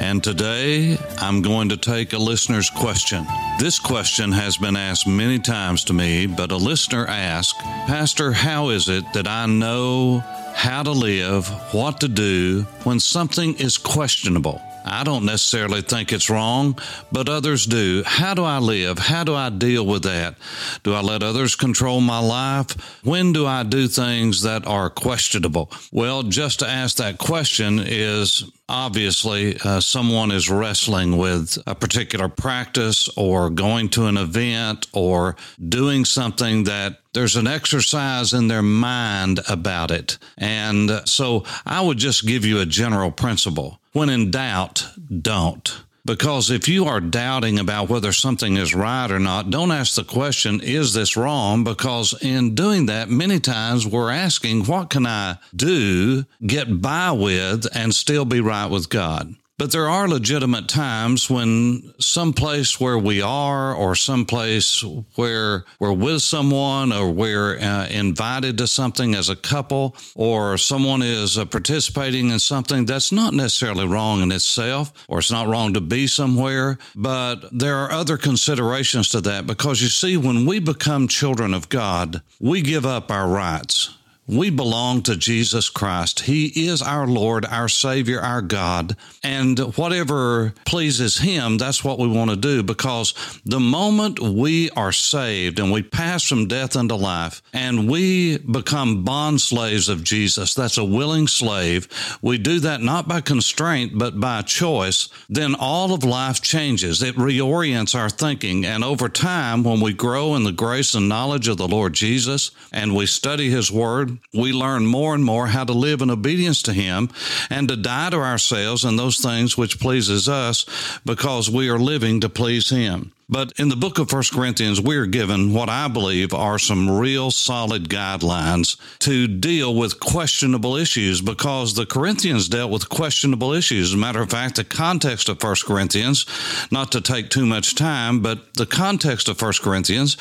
And today I'm going to take a listener's question. This question has been asked many times to me, but a listener asked, Pastor, how is it that I know how to live, what to do when something is questionable? I don't necessarily think it's wrong, but others do. How do I live? How do I deal with that? Do I let others control my life? When do I do things that are questionable? Well, just to ask that question is obviously uh, someone is wrestling with a particular practice or going to an event or doing something that there's an exercise in their mind about it. And so I would just give you a general principle. When in doubt, don't. Because if you are doubting about whether something is right or not, don't ask the question, is this wrong? Because in doing that, many times we're asking, what can I do, get by with, and still be right with God? But there are legitimate times when some place where we are, or some place where we're with someone, or we're uh, invited to something as a couple, or someone is uh, participating in something that's not necessarily wrong in itself, or it's not wrong to be somewhere. But there are other considerations to that because you see, when we become children of God, we give up our rights. We belong to Jesus Christ. He is our Lord, our Savior, our God. And whatever pleases Him, that's what we want to do because the moment we are saved and we pass from death into life and we become bond slaves of Jesus, that's a willing slave. We do that not by constraint, but by choice. Then all of life changes. It reorients our thinking. And over time, when we grow in the grace and knowledge of the Lord Jesus and we study His Word, we learn more and more how to live in obedience to him and to die to ourselves and those things which pleases us because we are living to please him. But in the book of First Corinthians, we're given what I believe are some real solid guidelines to deal with questionable issues because the Corinthians dealt with questionable issues. As a matter of fact, the context of First Corinthians, not to take too much time, but the context of First Corinthians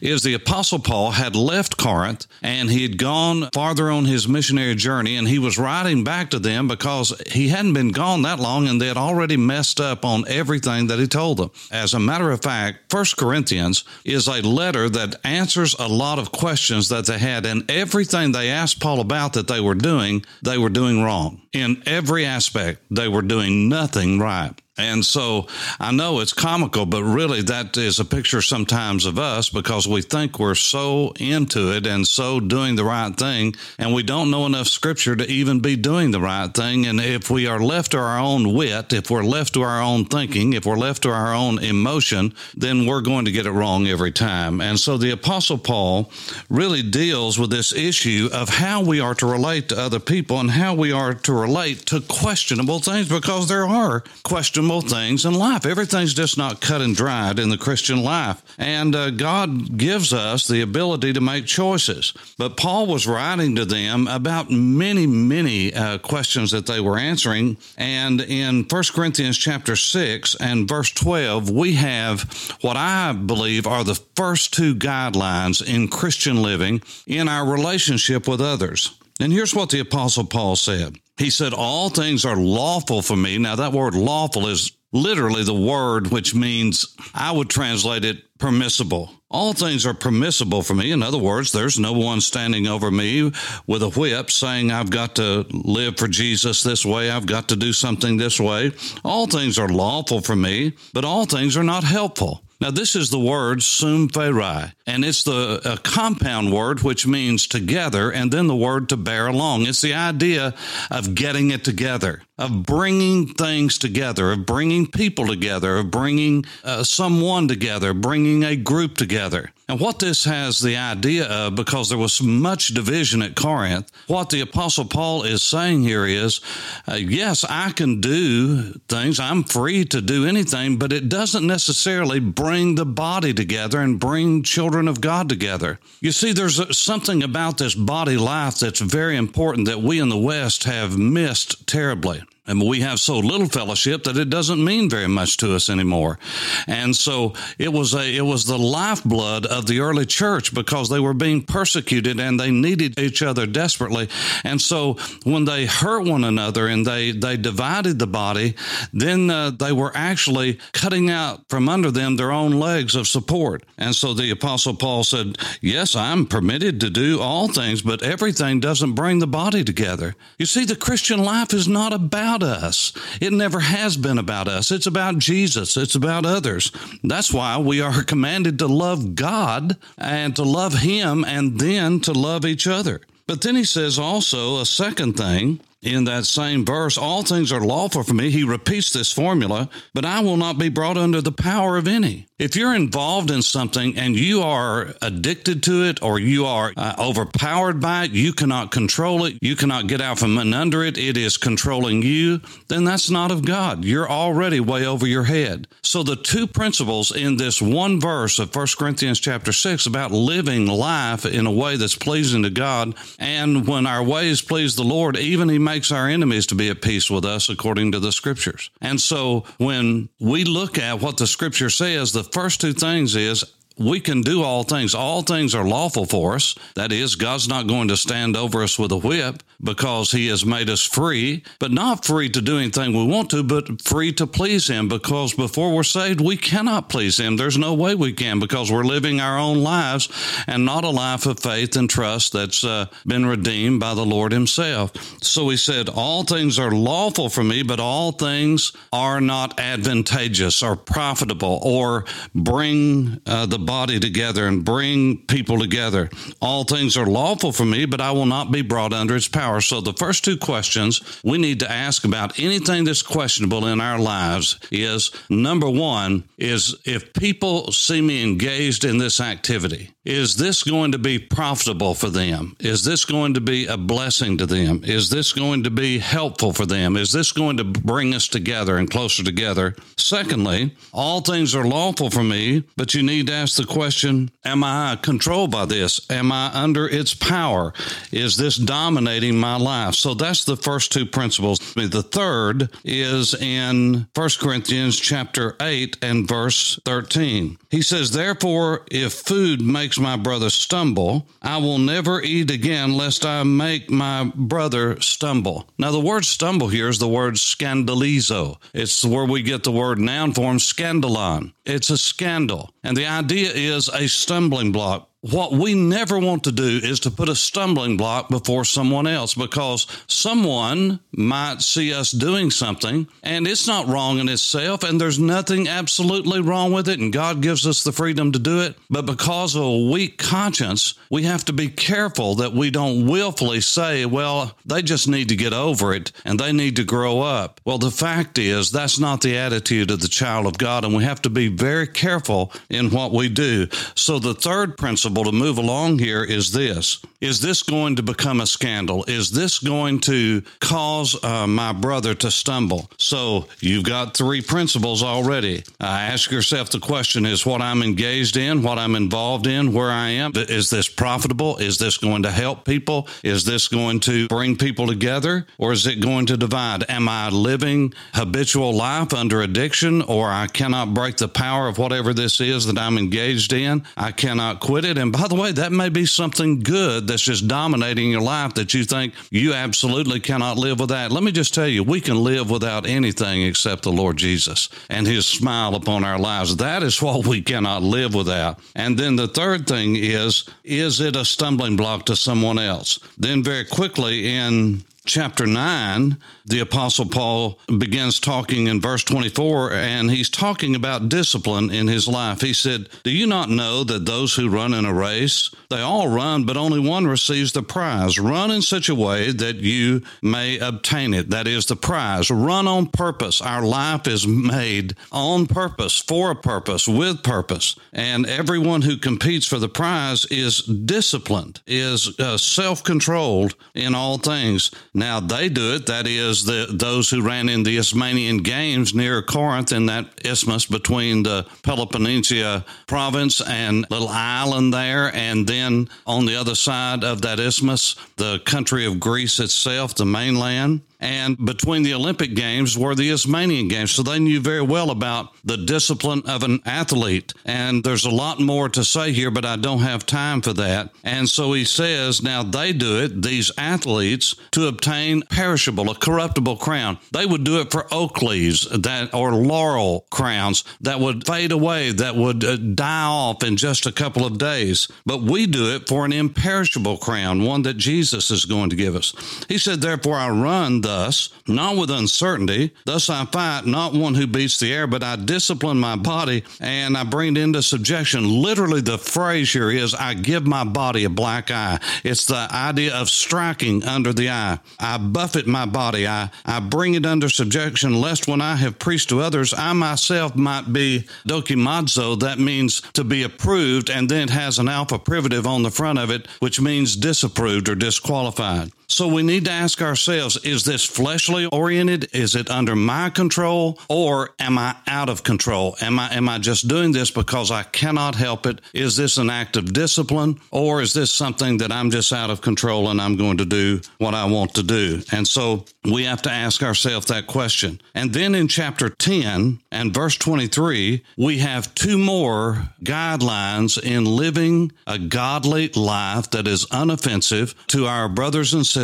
is the Apostle Paul had left Corinth and he had gone farther on his missionary journey and he was writing back to them because he hadn't been gone that long and they had already messed up on everything that he told them. As a matter of fact, fact, First Corinthians is a letter that answers a lot of questions that they had, and everything they asked Paul about that they were doing, they were doing wrong. In every aspect, they were doing nothing right. And so I know it's comical, but really that is a picture sometimes of us because we think we're so into it and so doing the right thing, and we don't know enough scripture to even be doing the right thing. And if we are left to our own wit, if we're left to our own thinking, if we're left to our own emotion, then we're going to get it wrong every time. And so the Apostle Paul really deals with this issue of how we are to relate to other people and how we are to relate to questionable things because there are questionable things in life. Everything's just not cut and dried in the Christian life. And uh, God gives us the ability to make choices. But Paul was writing to them about many, many uh, questions that they were answering. And in 1 Corinthians chapter 6 and verse 12, we have what I believe are the first two guidelines in Christian living in our relationship with others. And here's what the Apostle Paul said he said, All things are lawful for me. Now, that word lawful is literally the word which means I would translate it permissible. All things are permissible for me. In other words, there's no one standing over me with a whip saying, I've got to live for Jesus this way. I've got to do something this way. All things are lawful for me, but all things are not helpful. Now, this is the word sumpheri, and it's the compound word which means together, and then the word to bear along. It's the idea of getting it together, of bringing things together, of bringing people together, of bringing uh, someone together, bringing a group together. And what this has the idea of, because there was much division at Corinth, what the Apostle Paul is saying here is uh, yes, I can do things, I'm free to do anything, but it doesn't necessarily bring the body together and bring children of God together. You see, there's something about this body life that's very important that we in the West have missed terribly. And we have so little fellowship that it doesn't mean very much to us anymore. And so it was a, it was the lifeblood of the early church because they were being persecuted and they needed each other desperately. And so when they hurt one another and they, they divided the body, then uh, they were actually cutting out from under them their own legs of support. And so the apostle Paul said, yes, I'm permitted to do all things, but everything doesn't bring the body together. You see, the Christian life is not about about us. It never has been about us. It's about Jesus. It's about others. That's why we are commanded to love God and to love Him and then to love each other. But then he says also a second thing in that same verse, all things are lawful for me. He repeats this formula, but I will not be brought under the power of any. If you're involved in something and you are addicted to it or you are uh, overpowered by it, you cannot control it, you cannot get out from under it, it is controlling you, then that's not of God. You're already way over your head. So the two principles in this one verse of 1 Corinthians chapter 6 about living life in a way that's pleasing to God, and when our ways please the Lord, even He makes our enemies to be at peace with us according to the scriptures. And so when we look at what the scripture says, the first two things is we can do all things. All things are lawful for us. That is, God's not going to stand over us with a whip because He has made us free, but not free to do anything we want to, but free to please Him because before we're saved, we cannot please Him. There's no way we can because we're living our own lives and not a life of faith and trust that's uh, been redeemed by the Lord Himself. So He said, All things are lawful for me, but all things are not advantageous or profitable or bring uh, the body together and bring people together. All things are lawful for me, but I will not be brought under its power. So the first two questions we need to ask about anything that's questionable in our lives is number one is if people see me engaged in this activity, is this going to be profitable for them? Is this going to be a blessing to them? Is this going to be helpful for them? Is this going to bring us together and closer together? Secondly, all things are lawful for me, but you need to ask the question Am I controlled by this? Am I under its power? Is this dominating my life? So that's the first two principles. The third is in 1 Corinthians chapter 8 and verse 13. He says, Therefore, if food makes my brother stumble, I will never eat again lest I make my brother stumble. Now, the word stumble here is the word scandalizo. It's where we get the word noun form scandalon. It's a scandal. And the idea is a stumbling block what we never want to do is to put a stumbling block before someone else because someone might see us doing something and it's not wrong in itself and there's nothing absolutely wrong with it and God gives us the freedom to do it. But because of a weak conscience, we have to be careful that we don't willfully say, well, they just need to get over it and they need to grow up. Well, the fact is that's not the attitude of the child of God and we have to be very careful in what we do. So the third principle to move along here is this Is this going to become a scandal? Is this going to cause uh, my brother to stumble? So you've got three principles already. Uh, ask yourself the question is what I'm engaged in, what I'm involved in, where I am. Is this profitable? Is this going to help people? Is this going to bring people together? Or is it going to divide? Am I living habitual life under addiction or I cannot break the power of whatever this is that I'm engaged in? I cannot quit it and by the way, that may be something good that's just dominating your life that you think you absolutely cannot live without. Let me just tell you, we can live without anything except the Lord Jesus and his smile upon our lives. That is what we cannot live without. And then the third thing is, is it a stumbling block to someone else? Then very quickly in chapter 9, the Apostle Paul begins talking in verse 24, and he's talking about discipline in his life. He said, Do you not know that those who run in a race, they all run, but only one receives the prize? Run in such a way that you may obtain it. That is the prize. Run on purpose. Our life is made on purpose, for a purpose, with purpose. And everyone who competes for the prize is disciplined, is uh, self controlled in all things. Now they do it, that is, the, those who ran in the Isthmian Games near Corinth in that isthmus between the Peloponnesia province and little island there, and then on the other side of that isthmus, the country of Greece itself, the mainland and between the Olympic Games were the Isthmian Games. So they knew very well about the discipline of an athlete. And there's a lot more to say here, but I don't have time for that. And so he says, now they do it, these athletes, to obtain perishable, a corruptible crown. They would do it for oak leaves that or laurel crowns that would fade away, that would uh, die off in just a couple of days. But we do it for an imperishable crown, one that Jesus is going to give us. He said, therefore I run the thus, not with uncertainty. Thus I fight, not one who beats the air, but I discipline my body and I bring it into subjection. Literally, the phrase here is I give my body a black eye. It's the idea of striking under the eye. I buffet my body. I, I bring it under subjection, lest when I have preached to others, I myself might be dokimazo. That means to be approved, and then it has an alpha privative on the front of it, which means disapproved or disqualified. So we need to ask ourselves is this fleshly oriented? Is it under my control or am I out of control? Am I am I just doing this because I cannot help it? Is this an act of discipline or is this something that I'm just out of control and I'm going to do what I want to do? And so we have to ask ourselves that question. And then in chapter 10 and verse 23, we have two more guidelines in living a godly life that is unoffensive to our brothers and sisters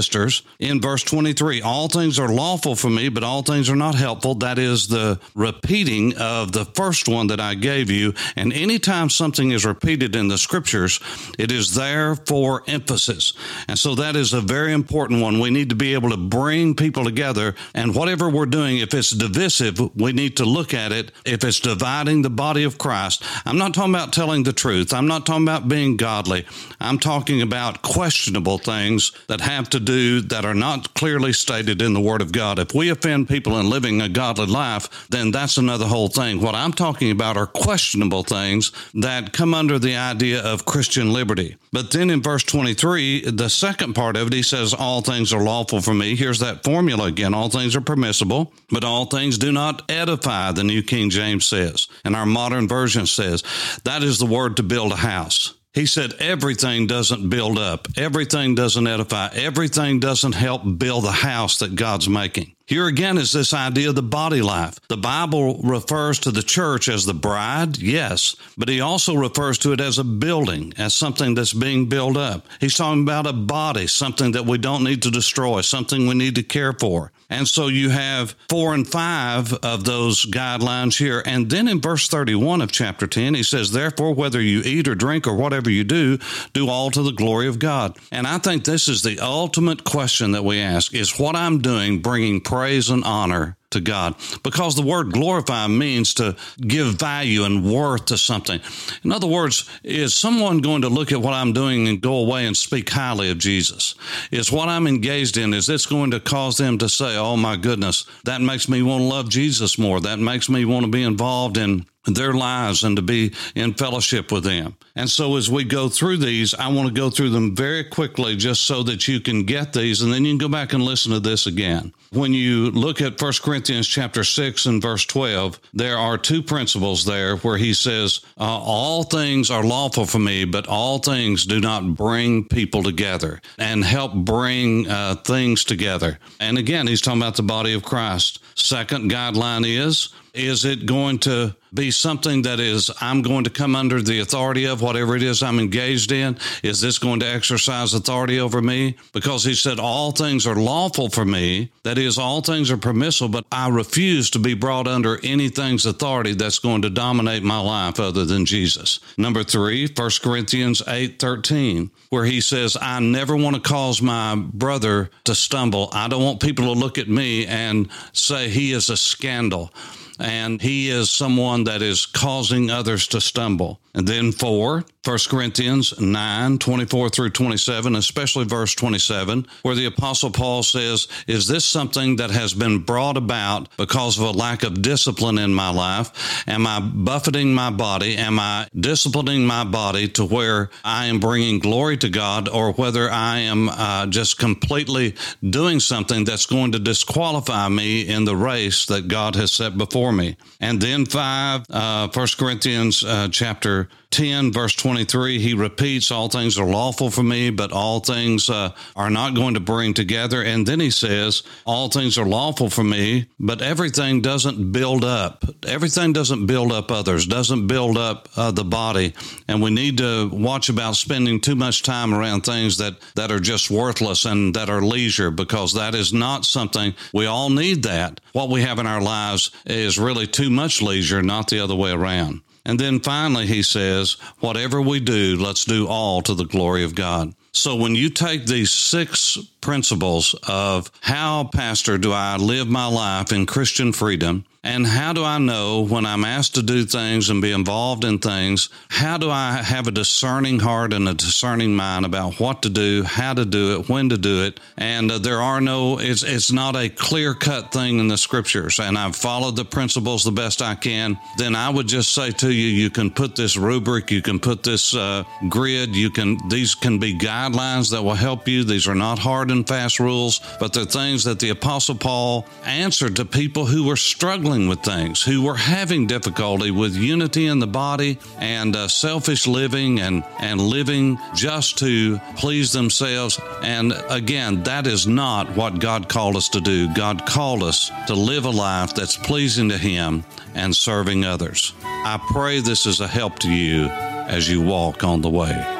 in verse 23 all things are lawful for me but all things are not helpful. That is the repeating of the first one that i gave you. And anytime something is repeated in the scriptures it is there for emphasis. And so that is a very important one. We need to be able to bring people together and whatever we're doing if it's divisive we need to look at it. If it's dividing the body of christ i'm not talking about telling the truth. I'm not talking about being godly. I'm talking about questionable things that have to do that are not clearly stated in the Word of God. If we offend people in living a godly life, then that's another whole thing. What I'm talking about are questionable things that come under the idea of Christian liberty. But then in verse 23, the second part of it, he says, All things are lawful for me. Here's that formula again. All things are permissible, but all things do not edify, the New King James says. And our modern version says, That is the word to build a house. He said everything doesn't build up, everything doesn't edify, everything doesn't help build the house that God's making. Here again is this idea of the body life. The Bible refers to the church as the bride, yes, but he also refers to it as a building, as something that's being built up. He's talking about a body, something that we don't need to destroy, something we need to care for. And so you have four and five of those guidelines here. And then in verse 31 of chapter 10, he says, Therefore, whether you eat or drink or whatever you do, do all to the glory of God. And I think this is the ultimate question that we ask is what I'm doing bringing praise and honor to God because the word glorify means to give value and worth to something. In other words, is someone going to look at what I'm doing and go away and speak highly of Jesus? Is what I'm engaged in, is this going to cause them to say, oh my goodness, that makes me want to love Jesus more? That makes me want to be involved in their lives and to be in fellowship with them. And so as we go through these, I want to go through them very quickly just so that you can get these and then you can go back and listen to this again. When you look at 1 Corinthians chapter 6 and verse 12, there are two principles there where he says, uh, all things are lawful for me, but all things do not bring people together and help bring uh, things together. And again, he's talking about the body of Christ. Second guideline is Is it going to be something that is, I'm going to come under the authority of whatever it is I'm engaged in? Is this going to exercise authority over me? Because he said, All things are lawful for me. That is, all things are permissible, but I refuse to be brought under anything's authority that's going to dominate my life other than Jesus. Number three, 1 Corinthians 8 13, where he says, I never want to cause my brother to stumble. I don't want people to look at me and say he is a scandal and he is someone that is causing others to stumble. And then four, 1 Corinthians 9, 24 through 27, especially verse 27, where the Apostle Paul says, Is this something that has been brought about because of a lack of discipline in my life? Am I buffeting my body? Am I disciplining my body to where I am bringing glory to God, or whether I am uh, just completely doing something that's going to disqualify me in the race that God has set before me? And then five, uh, 1 Corinthians uh, chapter 10, verse 23, he repeats, All things are lawful for me, but all things uh, are not going to bring together. And then he says, All things are lawful for me, but everything doesn't build up. Everything doesn't build up others, doesn't build up uh, the body. And we need to watch about spending too much time around things that, that are just worthless and that are leisure, because that is not something we all need that. What we have in our lives is really too much leisure, not the other way around. And then finally, he says, whatever we do, let's do all to the glory of God. So when you take these six principles of how, Pastor, do I live my life in Christian freedom, and how do I know when I'm asked to do things and be involved in things? How do I have a discerning heart and a discerning mind about what to do, how to do it, when to do it? And uh, there are no, it's, it's not a clear cut thing in the scriptures. And I've followed the principles the best I can. Then I would just say to you, you can put this rubric, you can put this uh, grid, you can, these can be guidelines that will help you. These are not hard and fast rules, but they're things that the Apostle Paul answered to people who were struggling with things, who were having difficulty with unity in the body and uh, selfish living and, and living just to please themselves. And again, that is not what God called us to do. God called us to live a life that's pleasing to Him and serving others. I pray this is a help to you as you walk on the way.